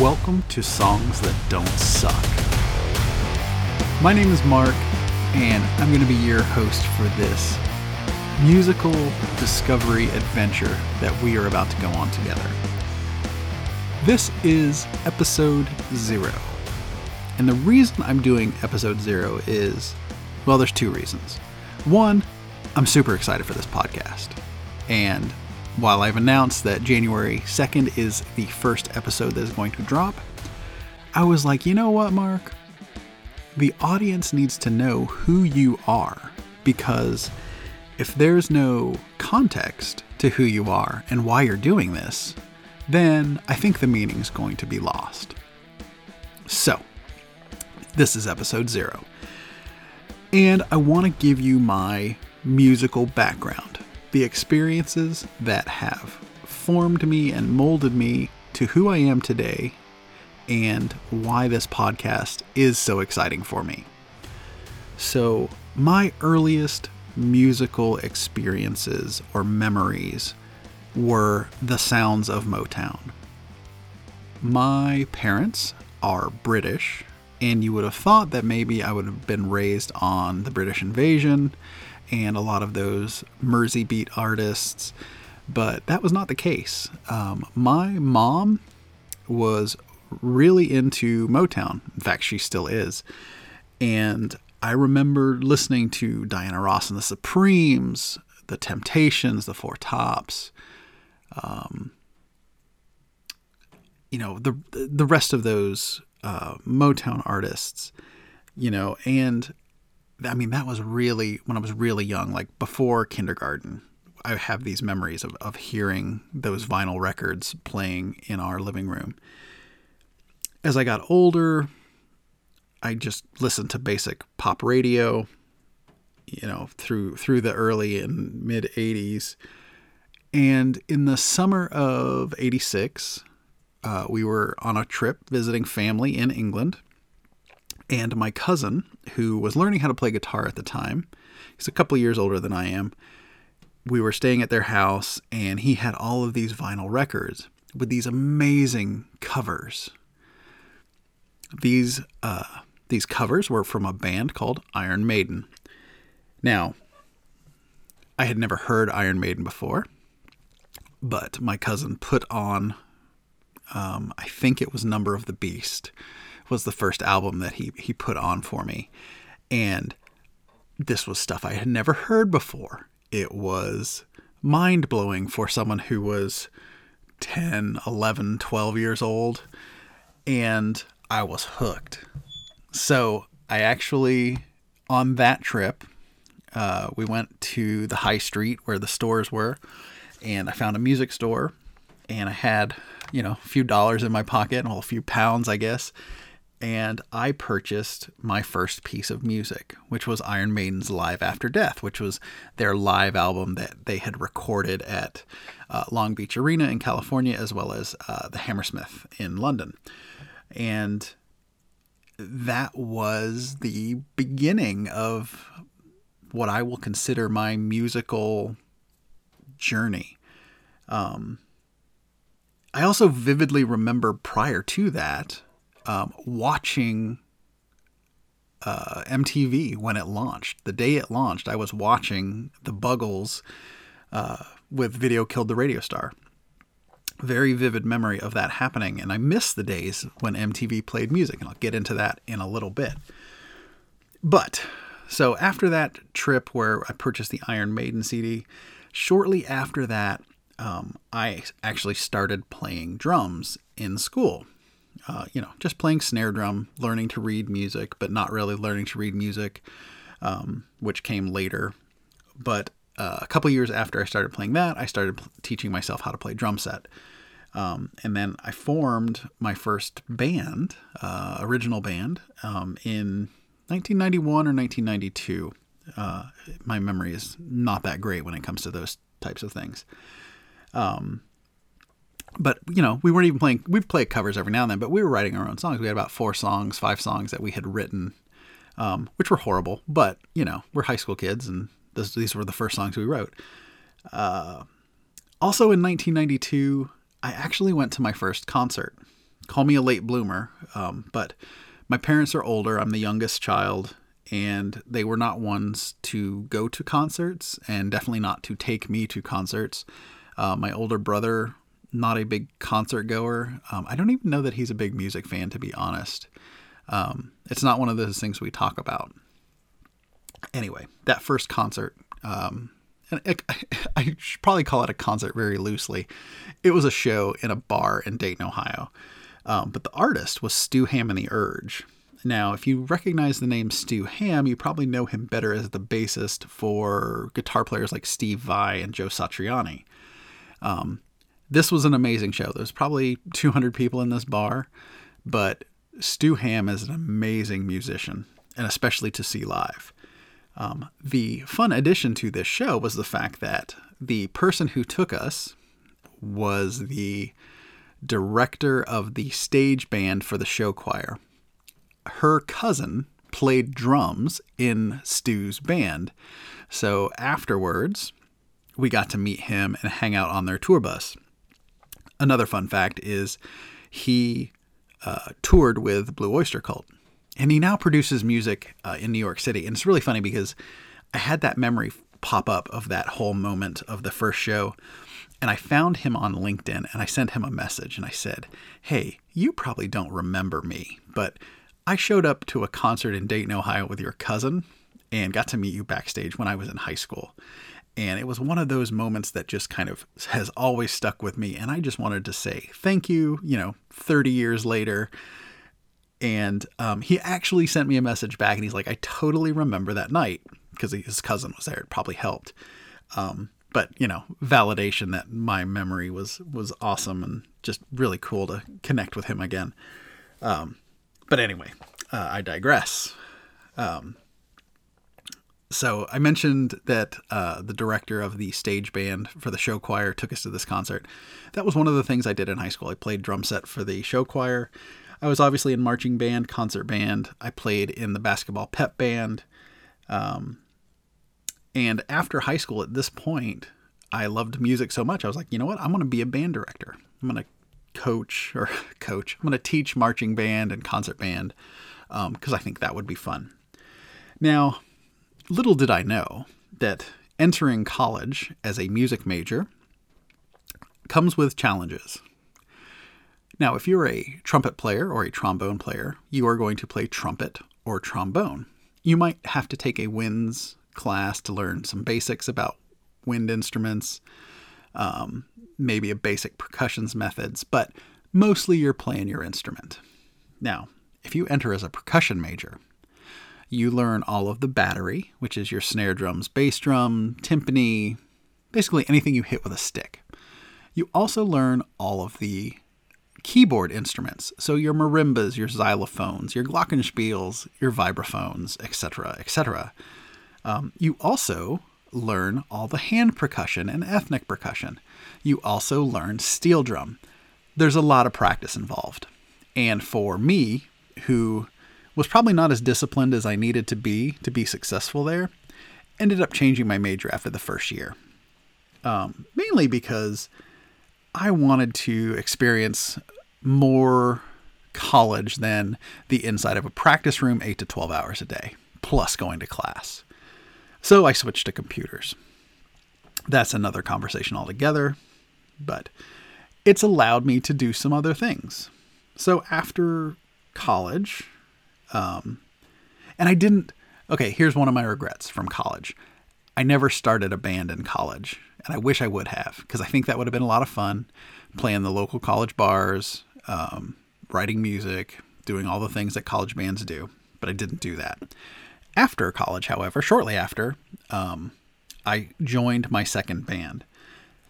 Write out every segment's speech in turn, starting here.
Welcome to Songs That Don't Suck. My name is Mark, and I'm going to be your host for this musical discovery adventure that we are about to go on together. This is episode zero. And the reason I'm doing episode zero is well, there's two reasons. One, I'm super excited for this podcast. And while I've announced that January 2nd is the first episode that is going to drop, I was like, you know what, Mark? The audience needs to know who you are because if there's no context to who you are and why you're doing this, then I think the meaning's going to be lost. So, this is episode zero. And I want to give you my musical background the experiences that have formed me and molded me to who I am today and why this podcast is so exciting for me. So, my earliest musical experiences or memories were the sounds of Motown. My parents are British, and you would have thought that maybe I would have been raised on the British invasion and a lot of those Mersey beat artists, but that was not the case. Um, my mom was really into Motown. In fact, she still is. And I remember listening to Diana Ross and the Supremes, the Temptations, the Four Tops, um, you know, the the rest of those uh, Motown artists, you know, and I mean, that was really when I was really young, like before kindergarten. I have these memories of, of hearing those vinyl records playing in our living room. As I got older, I just listened to basic pop radio, you know, through through the early and mid 80s. And in the summer of 86, uh, we were on a trip visiting family in England and my cousin, who was learning how to play guitar at the time, he's a couple years older than I am. We were staying at their house, and he had all of these vinyl records with these amazing covers. These uh, these covers were from a band called Iron Maiden. Now, I had never heard Iron Maiden before, but my cousin put on, um, I think it was Number of the Beast was the first album that he he put on for me. And this was stuff I had never heard before. It was mind blowing for someone who was 10, 11, 12 years old. And I was hooked. So I actually, on that trip, uh, we went to the high street where the stores were. And I found a music store. And I had, you know, a few dollars in my pocket, well, a few pounds, I guess and I purchased my first piece of music, which was Iron Maiden's Live After Death, which was their live album that they had recorded at uh, Long Beach Arena in California, as well as uh, the Hammersmith in London. And that was the beginning of what I will consider my musical journey. Um, I also vividly remember prior to that um, watching uh, MTV when it launched. The day it launched, I was watching the Buggles uh, with Video Killed the Radio Star. Very vivid memory of that happening, and I miss the days when MTV played music, and I'll get into that in a little bit. But so after that trip where I purchased the Iron Maiden CD, shortly after that, um, I actually started playing drums in school uh, you know, just playing snare drum, learning to read music, but not really learning to read music, um, which came later. But uh, a couple years after I started playing that, I started teaching myself how to play drum set. Um, and then I formed my first band, uh, original band, um, in 1991 or 1992. Uh, my memory is not that great when it comes to those types of things. Um, but you know, we weren't even playing. We'd play covers every now and then, but we were writing our own songs. We had about four songs, five songs that we had written, um, which were horrible. But you know, we're high school kids, and this, these were the first songs we wrote. Uh, also, in 1992, I actually went to my first concert. call me a late bloomer, um, but my parents are older. I'm the youngest child, and they were not ones to go to concerts, and definitely not to take me to concerts. Uh, my older brother, not a big concert goer. Um, I don't even know that he's a big music fan, to be honest. Um, it's not one of those things we talk about. Anyway, that first concert, um, and it, I should probably call it a concert very loosely. It was a show in a bar in Dayton, Ohio. Um, but the artist was Stu Hamm and the Urge. Now, if you recognize the name Stu Hamm, you probably know him better as the bassist for guitar players like Steve Vai and Joe Satriani. Um, this was an amazing show. There's probably 200 people in this bar, but Stu Hamm is an amazing musician, and especially to see live. Um, the fun addition to this show was the fact that the person who took us was the director of the stage band for the show choir. Her cousin played drums in Stu's band. So afterwards, we got to meet him and hang out on their tour bus. Another fun fact is he uh, toured with Blue Oyster Cult. And he now produces music uh, in New York City. And it's really funny because I had that memory pop up of that whole moment of the first show. And I found him on LinkedIn and I sent him a message and I said, Hey, you probably don't remember me, but I showed up to a concert in Dayton, Ohio with your cousin and got to meet you backstage when I was in high school. And it was one of those moments that just kind of has always stuck with me. And I just wanted to say thank you, you know, 30 years later. And um, he actually sent me a message back and he's like, I totally remember that night because his cousin was there. It probably helped. Um, but you know, validation that my memory was was awesome and just really cool to connect with him again. Um, but anyway, uh, I digress. Um, so I mentioned that uh, the director of the stage band for the show choir took us to this concert. That was one of the things I did in high school. I played drum set for the show choir. I was obviously in marching band, concert band. I played in the basketball pep band. Um, and after high school, at this point, I loved music so much. I was like, you know what? I'm going to be a band director. I'm going to coach or coach. I'm going to teach marching band and concert band because um, I think that would be fun. Now, little did I know that entering college as a music major comes with challenges. Now, if you're a trumpet player or a trombone player, you are going to play trumpet or trombone. You might have to take a winds class to learn some basics about wind instruments, um, maybe a basic percussions methods, but mostly you're playing your instrument. Now, if you enter as a percussion major, you learn all of the battery, which is your snare drums, bass drum, timpani, basically anything you hit with a stick. You also learn all of the keyboard instruments, so your marimbas, your xylophones, your glockenspiels, your vibraphones, etc., etc. Um, you also learn all the hand percussion and ethnic percussion. You also learn steel drum. There's a lot of practice involved. And for me, who was probably not as disciplined as I needed to be to be successful there, ended up changing my major after the first year. Um, mainly because I wanted to experience more college than the inside of a practice room 8 to 12 hours a day, plus going to class. So I switched to computers. That's another conversation altogether, but it's allowed me to do some other things. So after college, um, and I didn't, okay, here's one of my regrets from college. I never started a band in college, and I wish I would have, because I think that would have been a lot of fun playing the local college bars, um, writing music, doing all the things that college bands do, but I didn't do that. After college, however, shortly after, um, I joined my second band.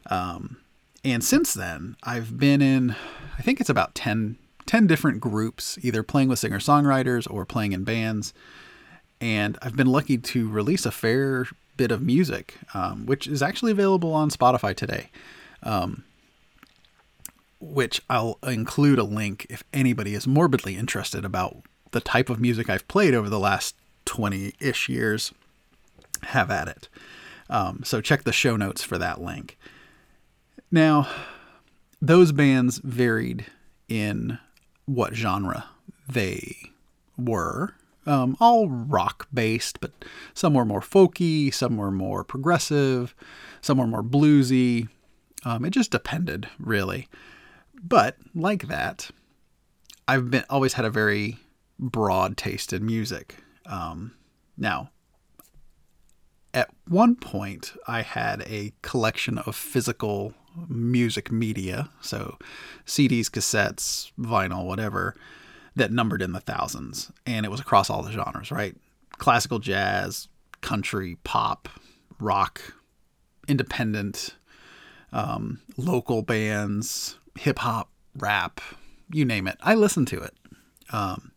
Um, and since then, I've been in, I think it's about 10, 10 different groups, either playing with singer songwriters or playing in bands. And I've been lucky to release a fair bit of music, um, which is actually available on Spotify today. Um, which I'll include a link if anybody is morbidly interested about the type of music I've played over the last 20 ish years, have at it. Um, so check the show notes for that link. Now, those bands varied in what genre they were. Um, all rock based, but some were more folky, some were more progressive, some were more bluesy. Um, it just depended, really. But like that, I've been always had a very broad taste in music. Um, now, at one point, I had a collection of physical music media, so CDs, cassettes, vinyl, whatever, that numbered in the thousands. And it was across all the genres, right? Classical jazz, country, pop, rock, independent, um, local bands, hip hop, rap, you name it. I listened to it. Um,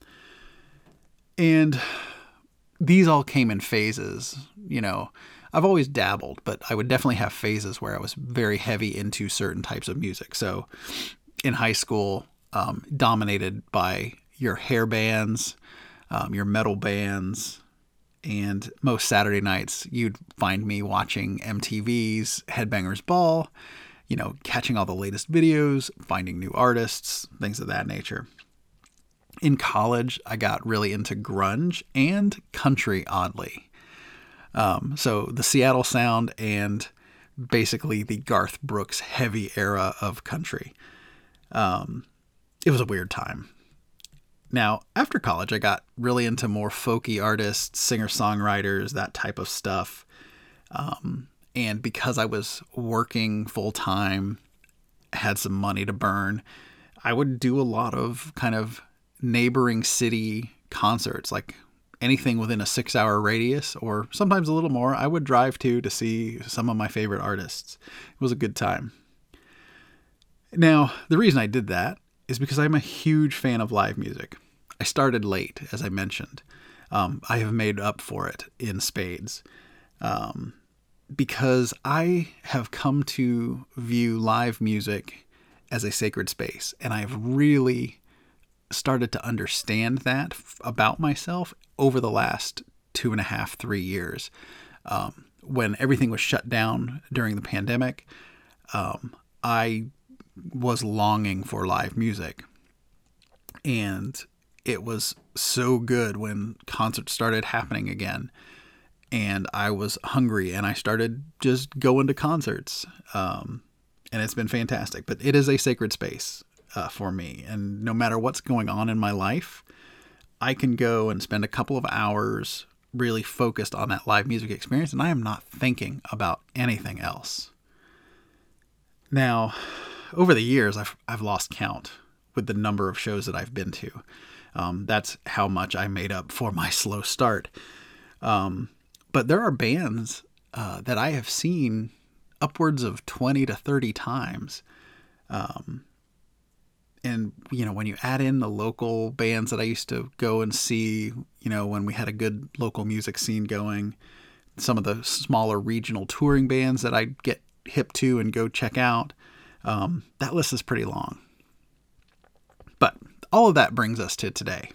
and these all came in phases. You know, I've always dabbled, but I would definitely have phases where I was very heavy into certain types of music. So in high school, um, dominated by your hair bands, um, your metal bands, and most Saturday nights you'd find me watching MTV's Headbangers Ball, you know, catching all the latest videos, finding new artists, things of that nature in college, I got really into grunge and country, oddly. Um, so the Seattle sound and basically the Garth Brooks heavy era of country. Um, it was a weird time. Now, after college, I got really into more folky artists, singer songwriters, that type of stuff. Um, and because I was working full time, had some money to burn, I would do a lot of kind of neighboring city concerts, like anything within a six hour radius or sometimes a little more, I would drive to to see some of my favorite artists. It was a good time. Now, the reason I did that is because I'm a huge fan of live music. I started late, as I mentioned. Um, I have made up for it in spades. Um, because I have come to view live music as a sacred space, and I've really started to understand that about myself over the last two and a half, three years. Um, when everything was shut down during the pandemic, um, I was longing for live music. And it was so good when concerts started happening again. And I was hungry and I started just going to concerts. Um, and it's been fantastic. But it is a sacred space uh, for me. And no matter what's going on in my life, I can go and spend a couple of hours really focused on that live music experience, and I am not thinking about anything else. Now, over the years, I've, I've lost count with the number of shows that I've been to. Um, that's how much I made up for my slow start. Um, but there are bands uh, that I have seen upwards of 20 to 30 times. Um, and you know when you add in the local bands that I used to go and see, you know when we had a good local music scene going, some of the smaller regional touring bands that I get hip to and go check out, um, that list is pretty long. But all of that brings us to today.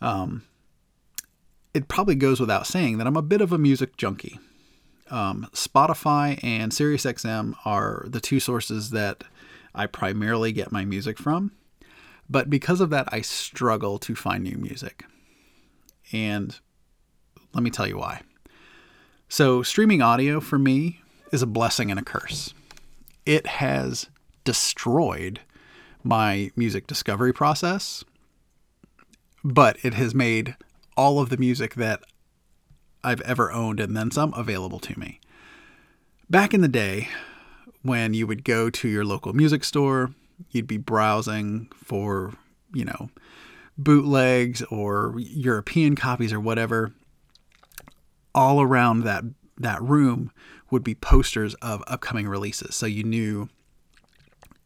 Um, it probably goes without saying that I'm a bit of a music junkie. Um, Spotify and SiriusXM are the two sources that I primarily get my music from. But because of that, I struggle to find new music. And let me tell you why. So, streaming audio for me is a blessing and a curse. It has destroyed my music discovery process, but it has made all of the music that I've ever owned and then some available to me. Back in the day, when you would go to your local music store, you'd be browsing for, you know, bootlegs or European copies or whatever. All around that that room would be posters of upcoming releases. So you knew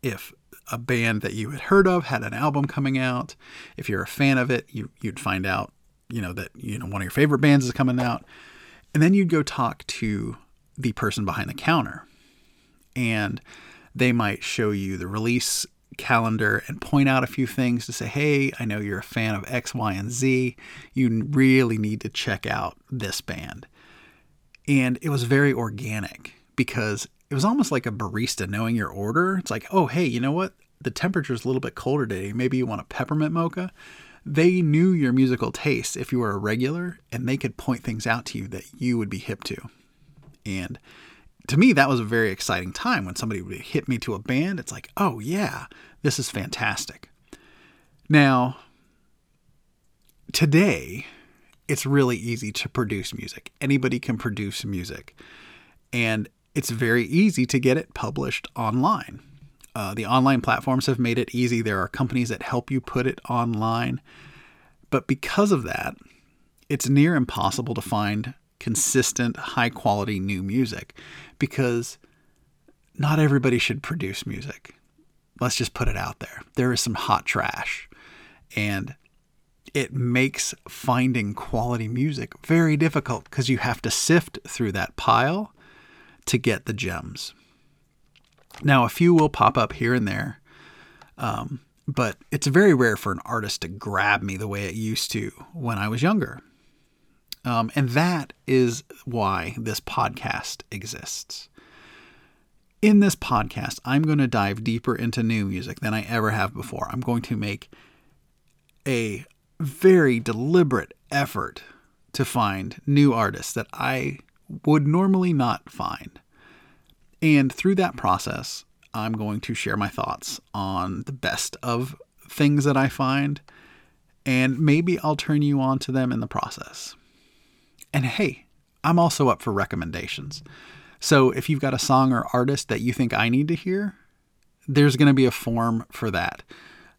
if a band that you had heard of had an album coming out, if you're a fan of it, you you'd find out, you know, that you know one of your favorite bands is coming out. And then you'd go talk to the person behind the counter and they might show you the release calendar and point out a few things to say, hey, I know you're a fan of X, Y, and Z. You really need to check out this band. And it was very organic because it was almost like a barista knowing your order. It's like, oh, hey, you know what? the temperature's a little bit colder today. Maybe you want a peppermint mocha. They knew your musical taste if you were a regular, and they could point things out to you that you would be hip to. And to me, that was a very exciting time when somebody would hit me to a band. It's like, oh, yeah, this is fantastic. Now, today, it's really easy to produce music. Anybody can produce music. And it's very easy to get it published online. Uh, the online platforms have made it easy. There are companies that help you put it online. But because of that, it's near impossible to find consistent, high quality new music because not everybody should produce music. Let's just put it out there. There is some hot trash. And it makes finding quality music very difficult because you have to sift through that pile to get the gems. Now, a few will pop up here and there, um, but it's very rare for an artist to grab me the way it used to when I was younger. Um, and that is why this podcast exists. In this podcast, I'm going to dive deeper into new music than I ever have before. I'm going to make a very deliberate effort to find new artists that I would normally not find. And through that process, I'm going to share my thoughts on the best of things that I find, and maybe I'll turn you on to them in the process. And hey, I'm also up for recommendations. So if you've got a song or artist that you think I need to hear, there's going to be a form for that.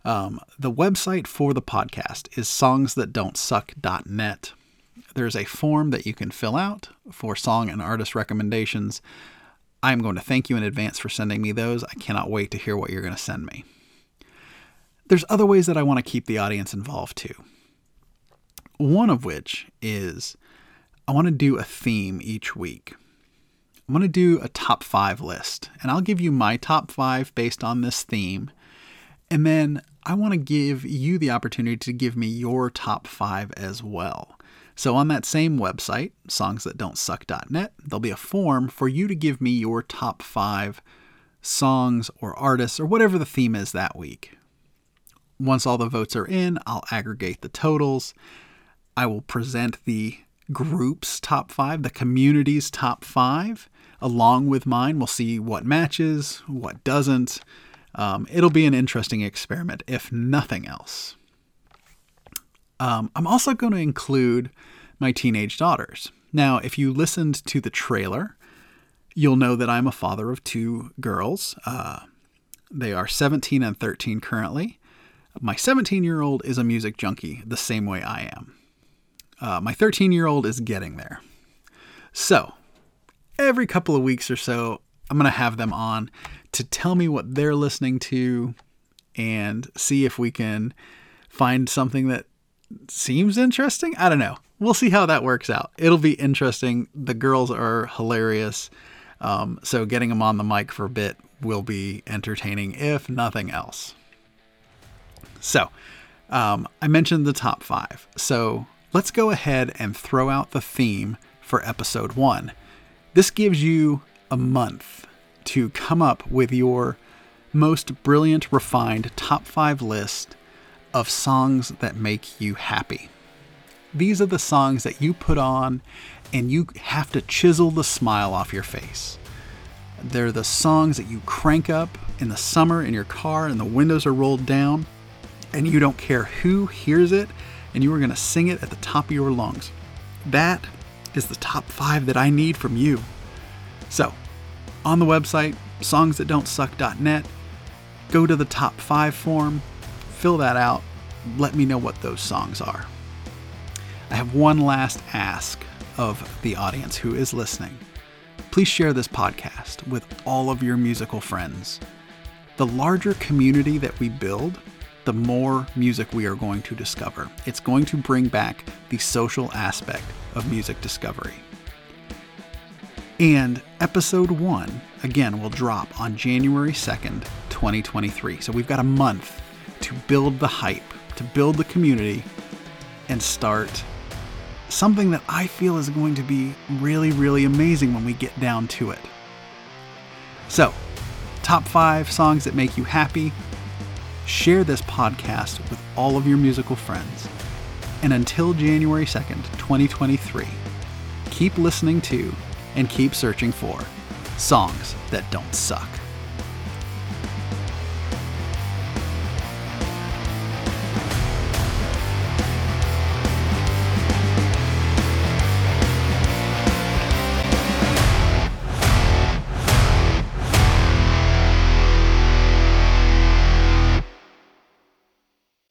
Um, the website for the podcast is songsthatdon'tsuck.net. There's a form that you can fill out for song and artist recommendations. I'm going to thank you in advance for sending me those. I cannot wait to hear what you're going to send me. There's other ways that I want to keep the audience involved too. One of which is I want to do a theme each week. I'm going to do a top five list, and I'll give you my top five based on this theme. And then I want to give you the opportunity to give me your top five as well. So on that same website, songsthatdon'tsuck.net, there'll be a form for you to give me your top five songs or artists or whatever the theme is that week. Once all the votes are in, I'll aggregate the totals. I will present the group's top five, the community's top five, along with mine. We'll see what matches, what doesn't. Um, it'll be an interesting experiment, if nothing else. Um, I'm also going to include my teenage daughters. Now, if you listened to the trailer, you'll know that I'm a father of two girls. Uh, they are 17 and 13 currently. My 17 year old is a music junkie the same way I am. Uh, my 13 year old is getting there. So, every couple of weeks or so, I'm going to have them on to tell me what they're listening to and see if we can find something that seems interesting. I don't know. We'll see how that works out. It'll be interesting. The girls are hilarious. Um, so getting them on the mic for a bit will be entertaining, if nothing else. So, um, I mentioned the top five. So let's go ahead and throw out the theme for episode one. This gives you a month to come up with your most brilliant, refined top five list of songs that make you happy. These are the songs that you put on and you have to chisel the smile off your face. They're the songs that you crank up in the summer in your car and the windows are rolled down and you don't care who hears it and you are going to sing it at the top of your lungs. That is the top five that I need from you. So, on the website, songsthatdon'tsuck.net. Go to the top five form, fill that out, let me know what those songs are. I have one last ask of the audience who is listening. Please share this podcast with all of your musical friends. The larger community that we build, the more music we are going to discover. It's going to bring back the social aspect of music discovery. And episode one, again, will drop on January 2nd, 2023. So we've got a month to build the hype, to build the community, and start something that I feel is going to be really, really amazing when we get down to it. So, top five songs that make you happy. Share this podcast with all of your musical friends. And until January 2nd, 2023, keep listening to and keep searching for songs that don't suck.